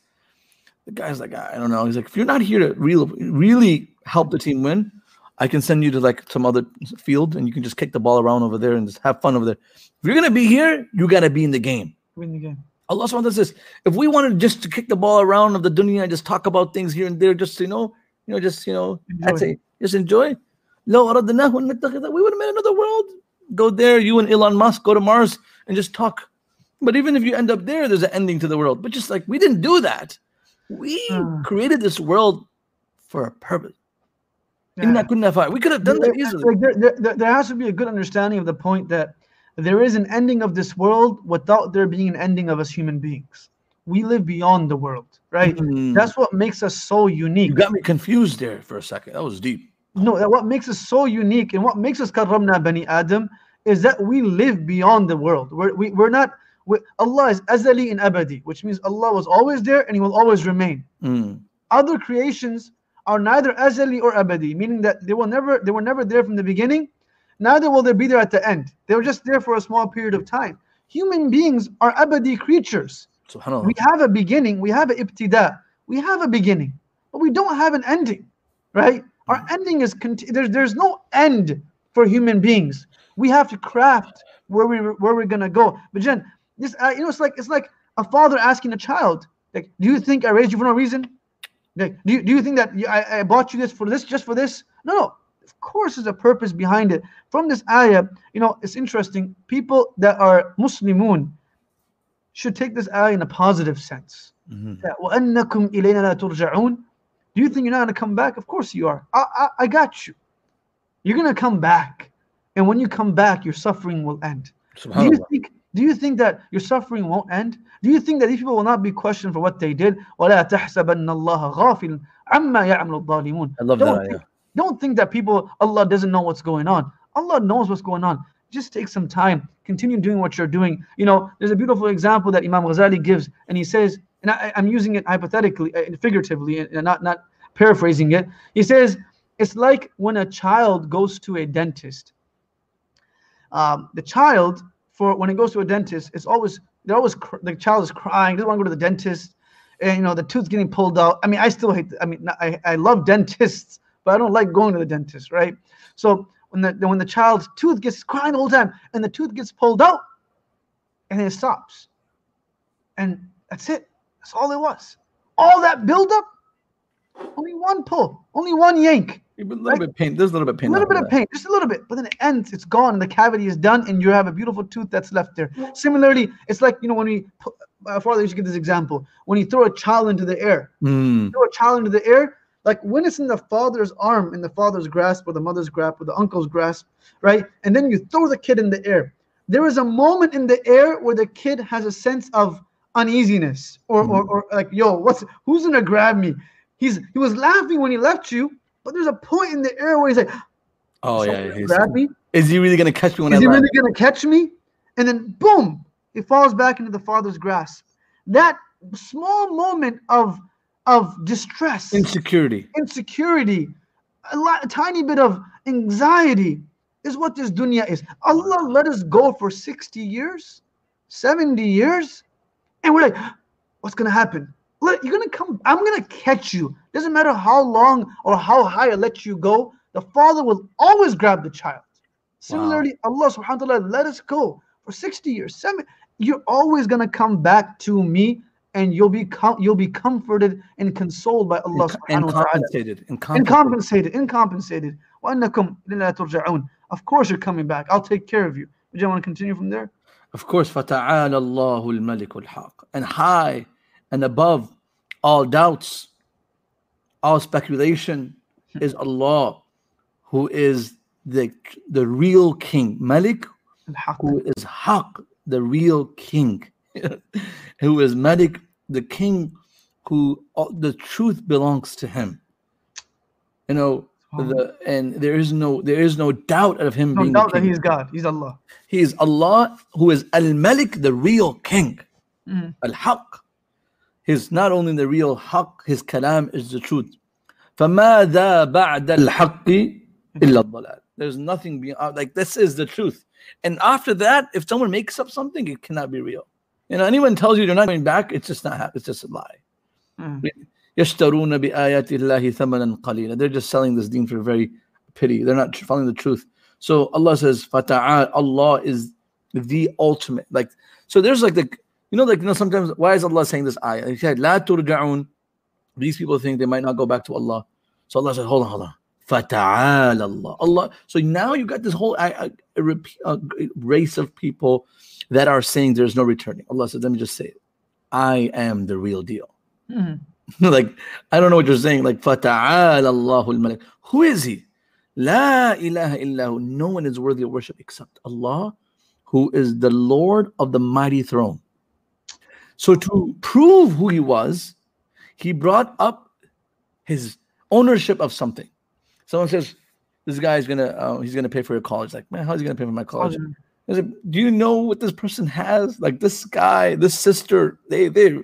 The guy's like, I don't know. He's like, if you're not here to really, really help the team win, I can send you to like some other field and you can just kick the ball around over there and just have fun over there. If you're gonna be here, you gotta be in the game. Win the game. Allah SWT says, if we wanted just to kick the ball around of the dunya and just talk about things here and there, just you know, you know, just you know, just enjoy. We would have made another world. Go there, you and Elon Musk, go to Mars and just talk. But even if you end up there, there's an ending to the world. But just like we didn't do that. We uh, created this world for a purpose. Yeah. That couldn't have we could have done there, that easily. There, there, there has to be a good understanding of the point that there is an ending of this world without there being an ending of us human beings. We live beyond the world, right? Mm. That's what makes us so unique. You got me confused there for a second. That was deep. No, that what makes us so unique and what makes us karamna bani Adam is that we live beyond the world. We're, we, are we are not Allah is azali and abadi, which means Allah was always there and He will always remain. Mm. Other creations are neither azali or abadi, meaning that they will never, they were never there from the beginning, neither will they be there at the end. They were just there for a small period of time. Human beings are abadi creatures. We have a beginning, we have an ibtida, we have a beginning, but we don't have an ending, right? Our ending is conti- there's there's no end for human beings. We have to craft where we where we're gonna go. But Jen, this, uh, you know, it's like it's like a father asking a child, like, "Do you think I raised you for no reason? Like, do you, do you think that you, I, I bought you this for this just for this? No, no. Of course, there's a purpose behind it. From this ayah, you know, it's interesting. People that are Muslimun should take this ayah in a positive sense. Mm-hmm. Do you think you're not going to come back? Of course you are. I, I, I got you. You're going to come back. And when you come back, your suffering will end. Do you think do you think that your suffering won't end? Do you think that these people will not be questioned for what they did? وَلَا تَحْسَبَنَّ اللَّهَ غَافِلًا عَمَّا يَعْمَلُ الظَّالِمُونَ I love don't that think, ayah. don't think that people Allah doesn't know what's going on. Allah knows what's going on. Just take some time. Continue doing what you're doing. You know, there's a beautiful example that Imam Ghazali gives, and he says, and I, I'm using it hypothetically, uh, figuratively, and not not paraphrasing it. He says, it's like when a child goes to a dentist. Um, the child, for when it goes to a dentist, it's always they're always cr- the child is crying, doesn't want to go to the dentist, and you know the tooth's getting pulled out. I mean, I still hate. I mean, I, I love dentists, but I don't like going to the dentist, right? So when the when the child's tooth gets crying the whole time, and the tooth gets pulled out, and it stops, and that's it. That's all it was. All that buildup, only one pull, only one yank, A little bit of pain. There's a little bit of pain. A little bit of of pain, just a little bit, but then it ends. It's gone. The cavity is done, and you have a beautiful tooth that's left there. Similarly, it's like you know when we, pu- uh, father used to give this example. When you throw a child into the air, that. Mm. throw a child into the air, like when it's in the father's arm, in the father's grasp, or the mother's grasp, or the uncle's grasp, right? And then you throw the kid in the air. There is a moment in the air where the kid has a sense of uneasiness, or, or, or like, yo, what's who's gonna grab me? He's he was laughing when he left you, but there's a point in the air where he's like, Oh yeah. "Someone he's- grab me. Is he really gonna catch me when Is I he really gonna catch me? And then boom, he falls back into the father's grasp. That small moment of of distress, Insecurity. insecurity, a, lot, a tiny bit of anxiety is what this dunya is. Allah let us go for 60 years, 70 years, and we're like, what's gonna happen? Let, you're gonna come, I'm gonna catch you. Doesn't matter how long or how high I let you go, the father will always grab the child. Similarly, Allah subhanahu wa ta'ala let us go for 60 years, seven. You're always gonna come back to me and you'll be com- you'll be comforted and consoled by Allah And, and subhanahu wa ta'ala. compensated. And And compensated. compensated, incompensated. وَأَنَّكُمْ إِلَيْنَا تُرْجَعُونَ Of course you're coming back. I'll take care of you. Do you want to continue from there? Of course, فَتَعَالَى اللَّهُ الْمَلِكُ الْحَقِّ And high and above all doubts, all speculation is Allah, who is the the real king, Malik, who is Haq, the real king, who is Malik, the king, who the truth belongs to him. You know, the and there is no there is no doubt of him no being doubt that he's God. He's Allah. He is Allah, who is Al Malik, the real king, mm. Al Haq, He's not only the real Haq, his kalam is the truth. فَمَاذَا بَعْدَ الْحَقِّ إِلَّا الضَّلَالِ There's nothing beyond, like this is the truth. And after that, if someone makes up something, it cannot be real. You know, anyone tells you they're not going back, it's just not hap- it's just a lie. Mhm. يَشْتَرُونَ بِآيَاتِ اللَّهِ ثَمَنًا قَلِيلًا They're just selling this deen for very pity. They're not tr- following the truth. So Allah says, "Fata'al." Allah is the ultimate. Like, so there's like the, you know, like you know, sometimes why is Allah saying this ayah? He said, "La turja'un." These people think they might not go back to Allah. So Allah said, "Hold on, hold on." Fata'al Allah. Allah. So now you got this whole race of people that are saying there's no returning. Allah said, "Let me just say it. I am the real deal." Mhm. like I don't know what you're saying. Like Fata'al Allahul Malik. Who is he? La ilaha illahu. No one is worthy of worship except Allah, who is the Lord of the mighty throne. So to prove who he was, he brought up his ownership of something. Someone says, "This guy is gonna, uh, he's gonna pay for your college." Like, man, how's he gonna pay for my college? I said, do you know what this person has? Like this guy, this sister, they they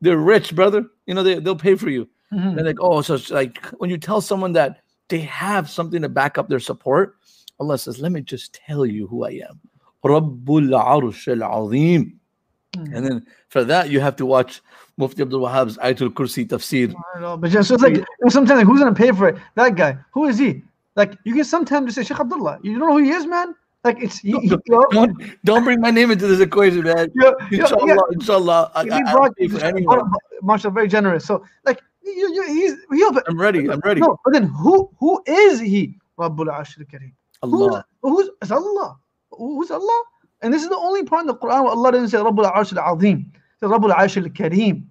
they're rich, brother. You know, they they'll pay for you. Mhm. They're like, oh, so it's like when you tell someone that they have something to back up their support, Allah says, let me just tell you who I am. Rabbul Arsh al-Azim. Mhm. And then for that, you have to watch Mufti Abdul Wahab's Ayatul Kursi tafsir. I don't know, But just, so it's like sometimes like, who's gonna pay for it? That guy. Who is he? Like you can sometimes just say Sheikh Abdullah. You don't know who he is, man. Like it's he, he, Don't, don't bring my name into this equation, man. yo, Inshallah, yeah. inshallah, I, He I, brought- pay for anyone. Mashallah, very generous. So like you, you, he's he'll but I'm ready. I'm ready. no, but then who who is he? Rabbul Arsh al-Kareem. Allah. Who's, who's Allah? Who's Allah? And this is the only part in the Quran where Allah doesn't say Rabbul Arsh al-Azim. Rabbul Arsh al-Kareem.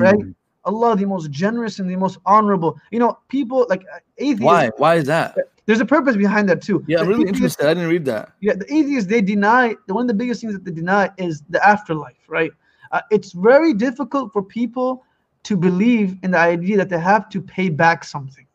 Right? Mm. Allah, the most generous and the most honorable. You know, people like uh, atheists. Why? Why is that? There's a purpose behind that too. Yeah, I'm The really atheists- interested. I didn't read that. Yeah, the atheists they deny the one of the biggest things that they deny is the afterlife, right? Uh, it's very difficult for people to believe in the idea that they have to pay back something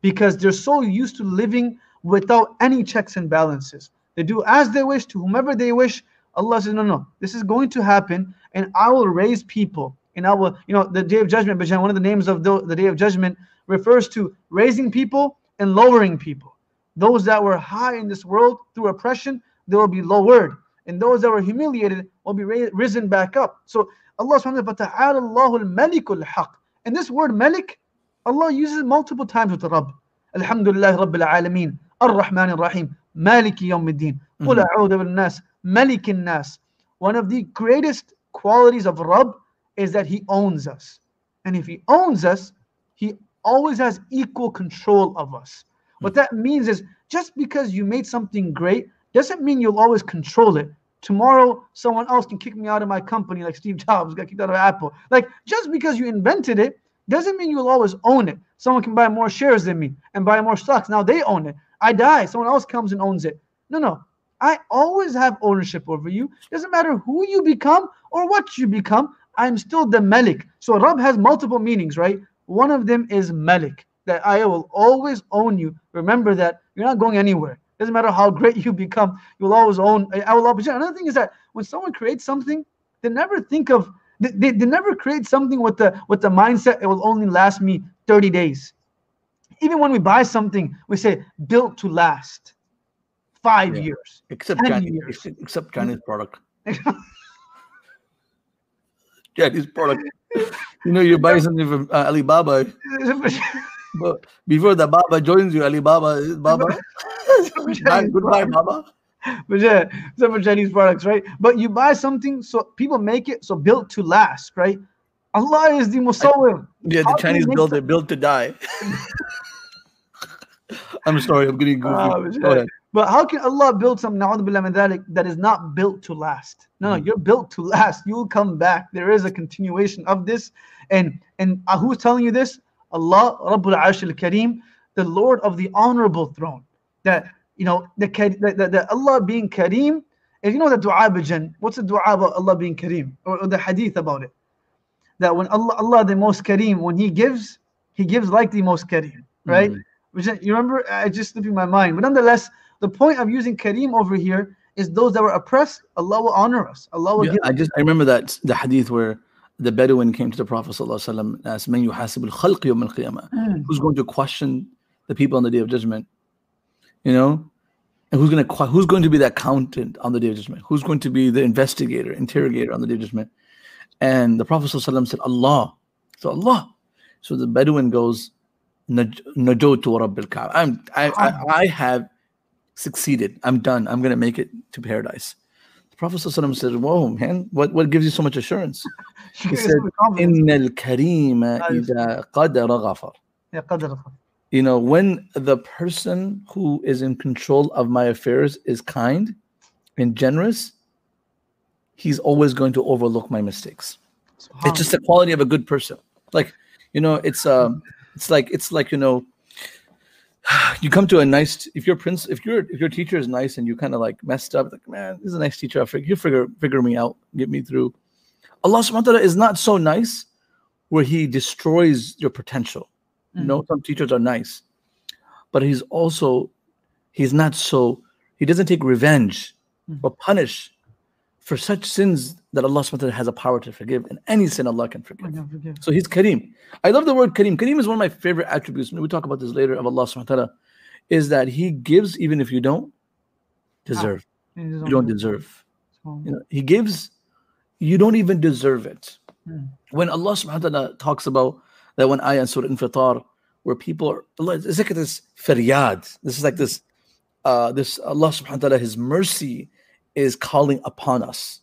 because they're so used to living without any checks and balances. They do as they wish to whomever they wish. Allah says, no, no, this is going to happen, and I will raise people. And I will, you know, the day of judgment, Bajan, one of the names of the, the day of judgment refers to raising people and lowering people. Those that were high in this world through oppression, they will be lowered. And those that were humiliated will be risen back up. So Allah subhanahu wa ta'ala, Allahu al-Malikul haq. And this word Malik, Allah uses multiple times with the Rabb. Alhamdulillah Rabbil Alameen, Ar-Rahman Ar-Rahim, Maliki Yawmiddin, Qul a'udhu bil nas, Malikin nas. One of the greatest qualities of Rabb is that He owns us. And if He owns us, He always has equal control of us. What that means is just because you made something great doesn't mean you'll always control it. Tomorrow, someone else can kick me out of my company, like Steve Jobs got kicked out of Apple. Like, just because you invented it doesn't mean you'll always own it. Someone can buy more shares than me and buy more stocks. Now they own it. I die, someone else comes and owns it. No, no. I always have ownership over you. Doesn't matter who you become or what you become. I'm still the Malik. So Rab has multiple meanings, right? One of them is Malik, that I will always own you. Remember that you're not going anywhere. Doesn't matter how great you become, you'll always own. I will always. Another thing is that when someone creates something, they never think of. They, they, they never create something with the with the mindset it will only last me 30 days. Even when we buy something, we say built to last five Yeah. years. Except 10 Chinese, years. except, Chinese product. Chinese product. You know, you buy something from uh, Alibaba, but before the Baba joins you, Alibaba is Baba. Bye, goodbye, Baba. but yeah, except for Chinese products, right? But you buy something, so people make it so built to last, right? Allah is the Musawwir. Yeah, the you Chinese built it, built to die. I'm sorry, I'm getting goofy. But Go ahead. But how can Allah build something that is not built to last? No, no, Mm. you're built to last. You will come back. There is a continuation of this. And and uh, who's telling you this? Allah Rabbul Arsh al Kareem, the Lord of the honorable throne. That you know the the, the, the Allah being Kareem. If you know the dua Bajan, what's the dua about Allah being Kareem? Or, or the hadith about it? That when Allah Allah the most Kareem, when He gives, He gives like the most Kareem, right? Mhm. Which you remember, I just slipped in my mind. But nonetheless, the point of using Kareem over here is those that were oppressed, Allah will honor us. Allah will Yeah, give I just I remember that the hadith where the Bedouin came to the Prophet ﷺ and asked, Man yuhasib al-khalq yawm al-qiyamah. Mm. Who's going to question the people on the day of judgment? You know? And who's going to who's going to be the accountant on the day of judgment? Who's going to be the investigator, interrogator on the day of judgment? And the Prophet ﷺ said, Allah. So Allah. So the Bedouin goes, "Naj- Najotu Rabbil Kaaba. I'm I, I, I have succeeded. I'm done. I'm gonna make it to paradise. The Prophet said, Whoa, man, what, what gives you so much assurance? He said, Inna al Karima qadara ghafar. You know, when the person who is in control of my affairs is kind and generous, he's always going to overlook my mistakes. It's just the quality of a good person. Like, you know, it's uh, it's like it's like you know, you come to a nice if your prince if your if your teacher is nice and you kind of like messed up, like man, this is a nice teacher. I figure you figure figure me out, get me through. Allah subhanahu wa ta'ala is not so nice where he destroys your potential. You know, mm. some teachers are nice, but he's also he's not so he doesn't take revenge mm. or punish for such sins that Allah subhanahu wa ta'ala has a power to forgive, and any sin Allah can forgive. Can forgive. So he's Kareem. I love the word Kareem. Kareem is one of my favorite attributes. We'll talk about this later of Allah subhanahu wa ta'ala, is that he gives even if you don't deserve. You don't deserve. You know, he gives, you don't even deserve it. Hmm. When Allah subhanahu wa ta'ala talks about that one ayah in Surah Infitar, where people are Allah, it's like this faryad. This is like this uh this Allah subhanahu wa ta'ala, his mercy is calling upon us.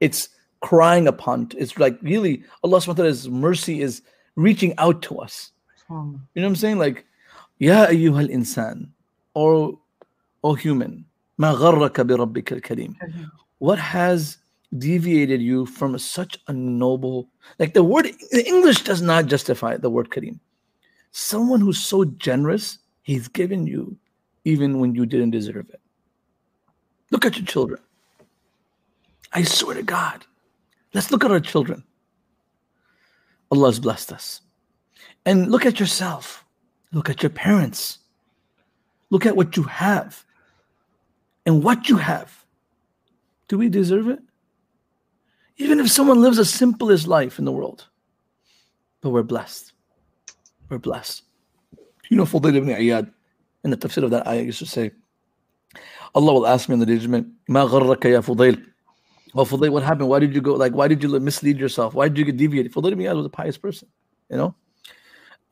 It's crying upon it's like really Allah subhanahu wa ta'ala's mercy is reaching out to us. You know what I'm saying? Like, Ya ayyuhal insan, or O human, ma gharraka bi rabbika al-kareem. What has deviated you from such a noble like the word the English does not justify the word Kareem. Someone who's so generous, he's given you even when you didn't deserve it. Look at your children. I swear to God. Let's look at our children. Allah has blessed us. And look at yourself. Look at your parents. Look at what you have. And what you have. Do we deserve it? Even if someone lives the simplest life in the world, but we're blessed. We're blessed. You know, Fudayl ibn Iyad, in the tafsir of that ayah, used to say, Allah will ask me in the judgment, Ma gharraka ya Fudayl. Oh, Fudayl, what happened? Why did you go? Like, why did you mislead yourself? Why did you get deviated? Fudayl ibn Iyad was a pious person, you know?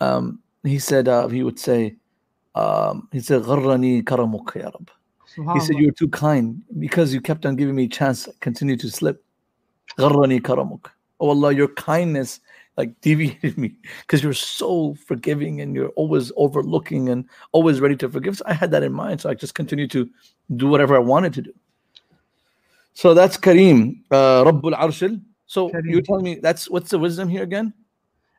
Um, he said, uh, he would say, um, he said, Gharrani karamuk ya Rab. He said, You were too kind because you kept on giving me a chance, continue to slip. Gharrani karamuk. Oh Allah, your kindness, like deviated me because you're so forgiving and you're always overlooking and always ready to forgive. So I had that in mind. So I just continued to do whatever I wanted to do. So that's Kareem, uh, Rabbul Arshil. So Kareem. you're telling me that's what's the wisdom here again?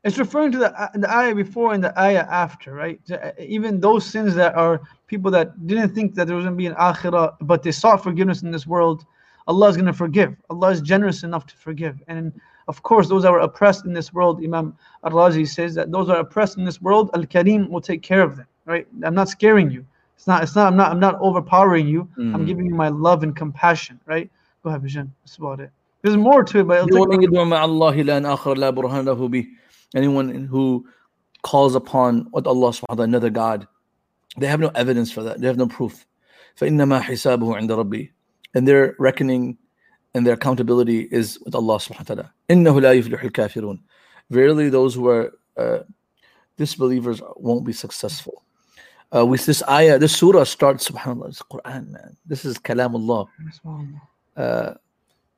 It's referring to the, the ayah before and the ayah after, right? Uh, Even those sins that are people that didn't think that there was going to be an akhirah, but they sought forgiveness in this world, Allah is going to forgive. Allah is generous enough to forgive. And of course, those that were oppressed in this world, Imam Al-Razi says that those that are oppressed in this world, Al-Kareem will take care of them, right? I'm not scaring you. It's not, it's not, I'm not, I'm not overpowering you. I'm Mm. giving you my love and compassion, right? Go ahead, Bijan. That's about it. There's more to it, but it'll take ومن يدعو مع الله إلها آخر لا برهان له به. Anyone who calls upon what Allah subhanahu wa ta'ala, another God, they have no evidence for that. They have no proof. فإنما حسابه عند ربي. And their reckoning and their accountability is with Allah subhanahu wa ta'ala. إنه لا يفلح الكافرون. Verily those who are uh, disbelievers won't be successful. Uh, with this ayah, this surah starts, subhanAllah, it's Quran, man. This is kalamullah. SubhanAllah. uh,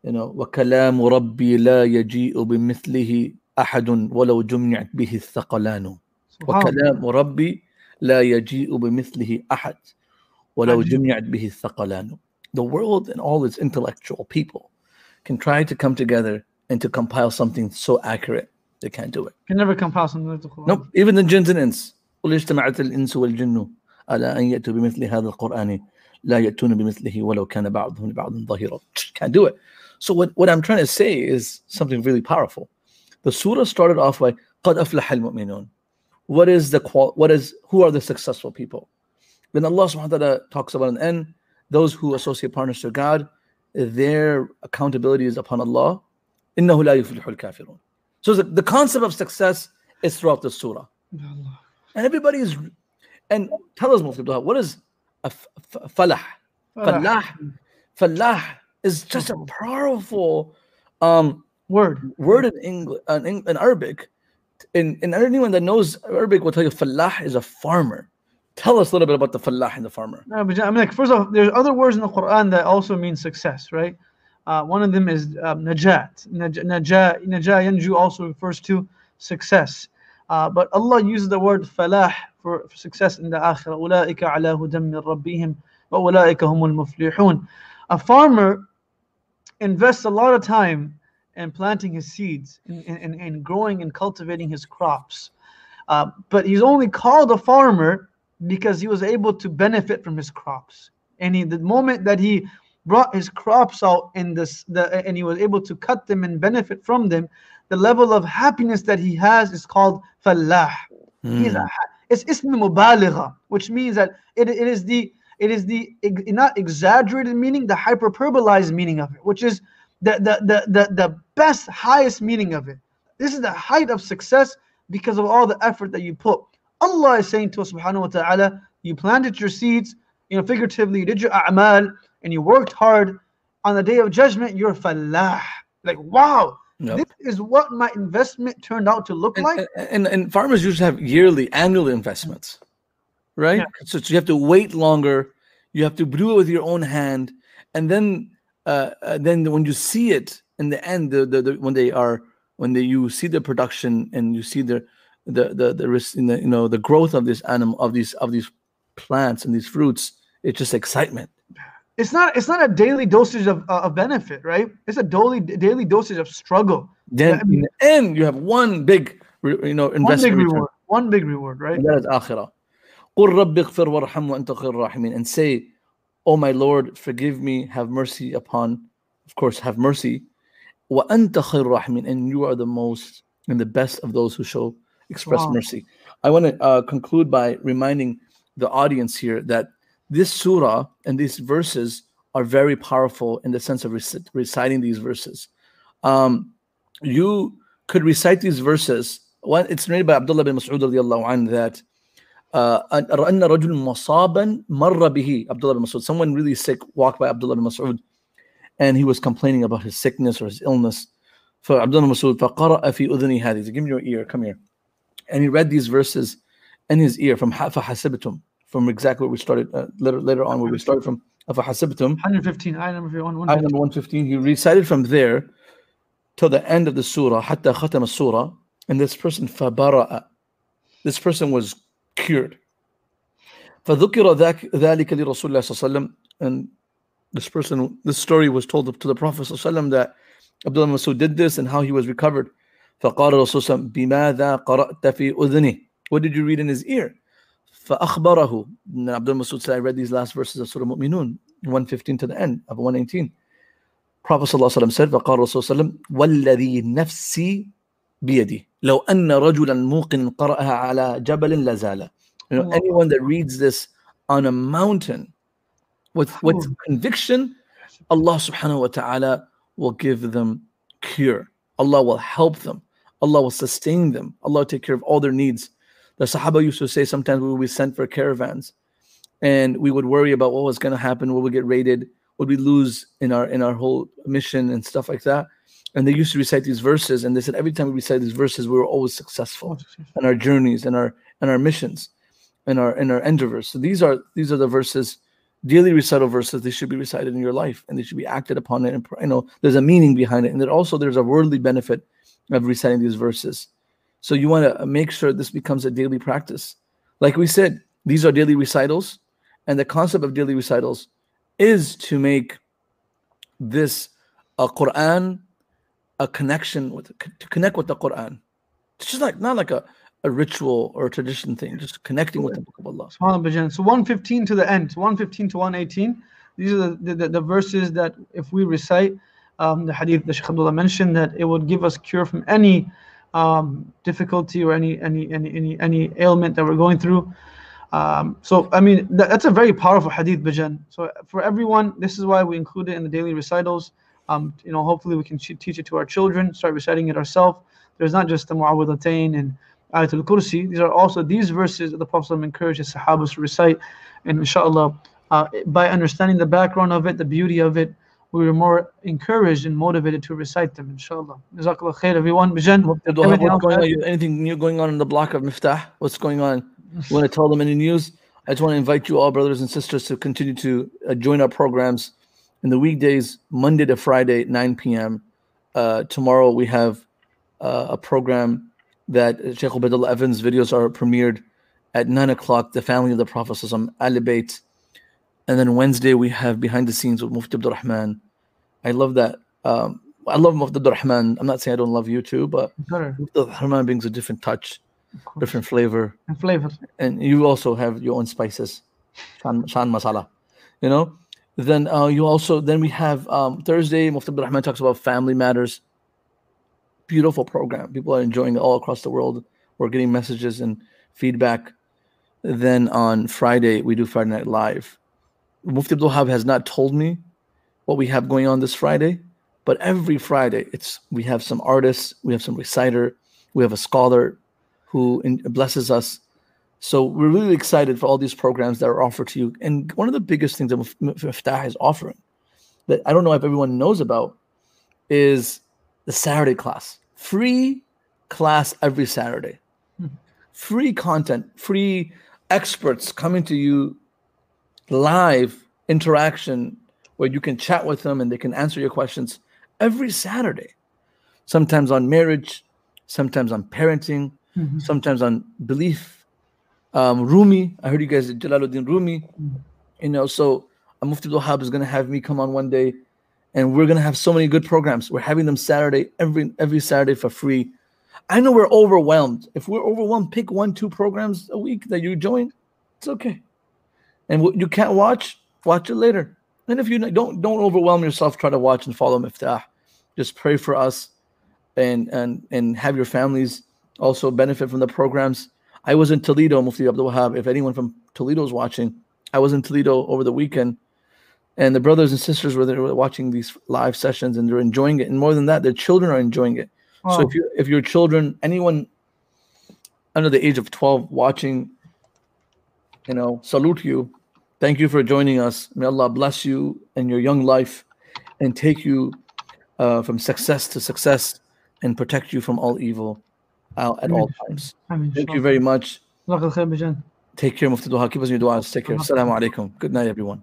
you know وكلام ربي لا يجيء بمثله أحد ولو جمعت به الثقلان SubhanAllah. وكلام ربي لا يجيء بمثله أحد ولو عجيب. جمعت به الثقلان The world and all its intellectual people can try to come together and to compile something so accurate. They can't do it. Can never compile something like the Quran. Nope. Even the jinns and ins. قل اجتمعت الإنس والجن على أن يأتوا بمثل هذا القرآن لا يأتون بمثله ولو كان بعضهم لبعض ظهيرا. Can't do it. So what, what I'm trying to say is something really powerful. The surah started off by قد أفلح المؤمنون. What is the qual? What is who are the successful people? Then Allah subhanahu wa ta'ala talks about an end those who associate partners to God, their accountability is upon Allah. إنه لا يفلح الكافرون. So the, the concept of success is throughout the surah. Allah. And everybody is, and tell us, Mufti Abdullah, what is a f- f- falah? Falah. Falah is just a powerful um, Word. word in English, in, in Arabic. In, in anyone that knows Arabic will tell you falah is a farmer. Tell us a little bit about the falah and the farmer. No, but I mean, like, first off, there's other words in the Quran that also mean success, right? Uh, one of them is um, najat. Naj- najah yanju also refers to success. Uh, but Allah uses the word falah for, for success in the akhirah. أولئك على هدى من ربهم وأولئك هم المفلحون. A farmer invests a lot of time in planting his seeds and in, in, in growing and cultivating his crops. Uh, but he's only called a farmer because he was able to benefit from his crops. And he, the moment that he brought his crops out in this, the, and he was able to cut them and benefit from them, the level of happiness that he has is called falah. He's a, ha- it's ism mubaligha, which means that it, it is the it is the not exaggerated meaning, the hyperbolized meaning of it, which is the the, the the the best, highest meaning of it. This is the height of success because of all the effort that you put. Allah is saying to us, subhanahu wa ta'ala, you planted your seeds, you know, figuratively, you did your a'mal, and you worked hard. On the day of judgment, you're falah. Like, wow, Yep. this is what my investment turned out to look And, like. and, and farmers usually have yearly, annual investments, right? Yeah. So, so you have to wait longer. You have to do it with your own hand, and then uh, uh, then when you see it in the end, the, the, the when they are when they, you see the production and you see the the the the risk in the you know the growth of this animal of these of these plants and these fruits, it's just excitement it's not it's not a daily dosage of, uh, of benefit right it's a daily daily dosage of struggle Then I mean- in the end, you have one big re- you know one big investment return. reward one big reward right And that is akhirah. قل رب اغفر وارحم وأنت خير الراحمين and say, Oh my Lord, forgive me, have mercy upon, of course, have mercy. وأنت خير الراحمين and you are the most and the best of those who show express Wow. mercy. I want to uh, conclude by reminding the audience here that this surah and these verses are very powerful in the sense of rec- reciting these verses. Um, you could recite these verses. One, it's narrated by Abdullah bin Mas'ud radiallahu anhu that uh, أن أن رجل مصابا مر به Abdullah bin Mas'ud. Someone really sick walked by Abdullah bin Mas'ud and he was complaining about his sickness or his illness. For Abdullah bin Mas'ud فقرأ في أذني هذه. So give me your ear, come here. And he read these verses in his ear from فحسبتم from exactly where we started uh, later, later on, where we started from. Afahasibtum. 115, ayah number 115. Ayah number 115. He recited from there till the end of the surah, hatta khatam surah, and this person fabara'a. This person was cured. and this person this story was told to the prophet that Abdullah Masud did this and how he was recovered what did you read in his ear فأخبره and Abdullah Masud said I read these last verses of Surah Mu'minun 115 to the end of 118 Prophet صلى الله عليه وسلم said فقال الرسول صلى الله عليه وسلم والذي نفسي بيدي لو أن رجلا موقن قرأها على جبل لزال you know, anyone that reads this on a mountain with with conviction Allah subhanahu wa ta'ala will give them cure Allah will help them Allah will sustain them Allah will take care of all their needs the Sahaba used to say sometimes we would be sent for caravans and we would worry about what was going to happen will we get raided would we lose in our in our whole mission and stuff like that. And they used to recite these verses and they said every time we recite these verses we were always successful in our journeys and our and our missions and our and our endeavors. So these are these are the verses daily recital verses they should be recited in your life and they should be acted upon it and you know there's a meaning behind it. And then also there's a worldly benefit of reciting these verses so you want to make sure this becomes a daily practice like we said these are daily recitals and the concept of daily recitals is to make this a quran a connection with to connect with the quran it's just like not like a a ritual or a tradition thing, just connecting with the book of Allah. So 115 to the end, 115 to 118. These are the, the, the verses that if we recite, um, the hadith that Shaykh Abdullah mentioned, that it would give us cure from any um, difficulty or any, any any any any ailment that we're going through. Um, so I mean that, that's a very powerful hadith, Bajan. So for everyone, this is why we include it in the daily recitals. Um, you know, hopefully we can teach it to our children, start reciting it ourselves. There's not just the mu'awwidhatayn and Ayatul Kursi. These are also these verses that the Prophet encouraged his Sahabas to recite. And inshallah, uh, by understanding the background of it, the beauty of it, we were more encouraged and motivated to recite them, inshallah. Jazakallah khair, everyone. Bijan, anything new going on in the block of Miftah? What's going on? You want to tell them any news? I just want to invite you all, brothers and sisters, to continue to uh, join our programs in the weekdays, Monday to Friday, 9 p.m. Uh, tomorrow we have uh, a program that Sheikh Ubaidullah Evans videos are premiered at 9 o'clock, the family of the Prophet Ahlul Bayt. And then Wednesday we have behind the scenes with Mufti Abdul Rahman. I love that. Um, I love Mufti Abdul Rahman. I'm not saying I don't love you too, but sure. Mufti Abdul Rahman brings a different touch, different flavor. And flavor. And you also have your own spices. Shan, shan masala. You know? Then uh, you also then we have um, Thursday, Mufti Abdul Rahman talks about family matters beautiful program. People are enjoying it all across the world. We're getting messages and feedback. Then on Friday, we do Friday Night Live. Mufti Abdul Wahab has not told me what we have going on this Friday, but every Friday, it's we have some artists, we have some reciter, we have a scholar who in, blesses us. So we're really excited for all these programs that are offered to you. And one of the biggest things that Miftah is offering that I don't know if everyone knows about is the Saturday class. Free class every Saturday. Hmm. Free content, free experts coming to you live interaction where you can chat with them and they can answer your questions every Saturday. Sometimes on marriage, sometimes on parenting, mm-hmm. sometimes on belief. Um, Rumi, I heard you guys, Jalaluddin Rumi, mm-hmm. you know, so Mufti Wahab is going to have me come on one day and we're gonna have so many good programs. We're having them Saturday every every Saturday for free. I know we're overwhelmed. If we're overwhelmed, pick one, two programs a week that you join. It's okay. And what you can't watch, watch it later. And if you don't don't overwhelm yourself, try to watch and follow Miftah. Just pray for us, and and and have your families also benefit from the programs. I was in Toledo, Mufti Abdul Wahab. If anyone from Toledo is watching, I was in Toledo over the weekend and the brothers and sisters were there watching these live sessions and they're enjoying it and more than that their children are enjoying it so if you if your children anyone under the age of 12 watching you know salute you thank you for joining us. May allah bless you and your young life and take you uh, from success to success and protect you from all evil uh, at all times. Thank you very much. Take care Mufti Duha. Keep us in your du'as. Take care. Assalamu alaikum. Good night everyone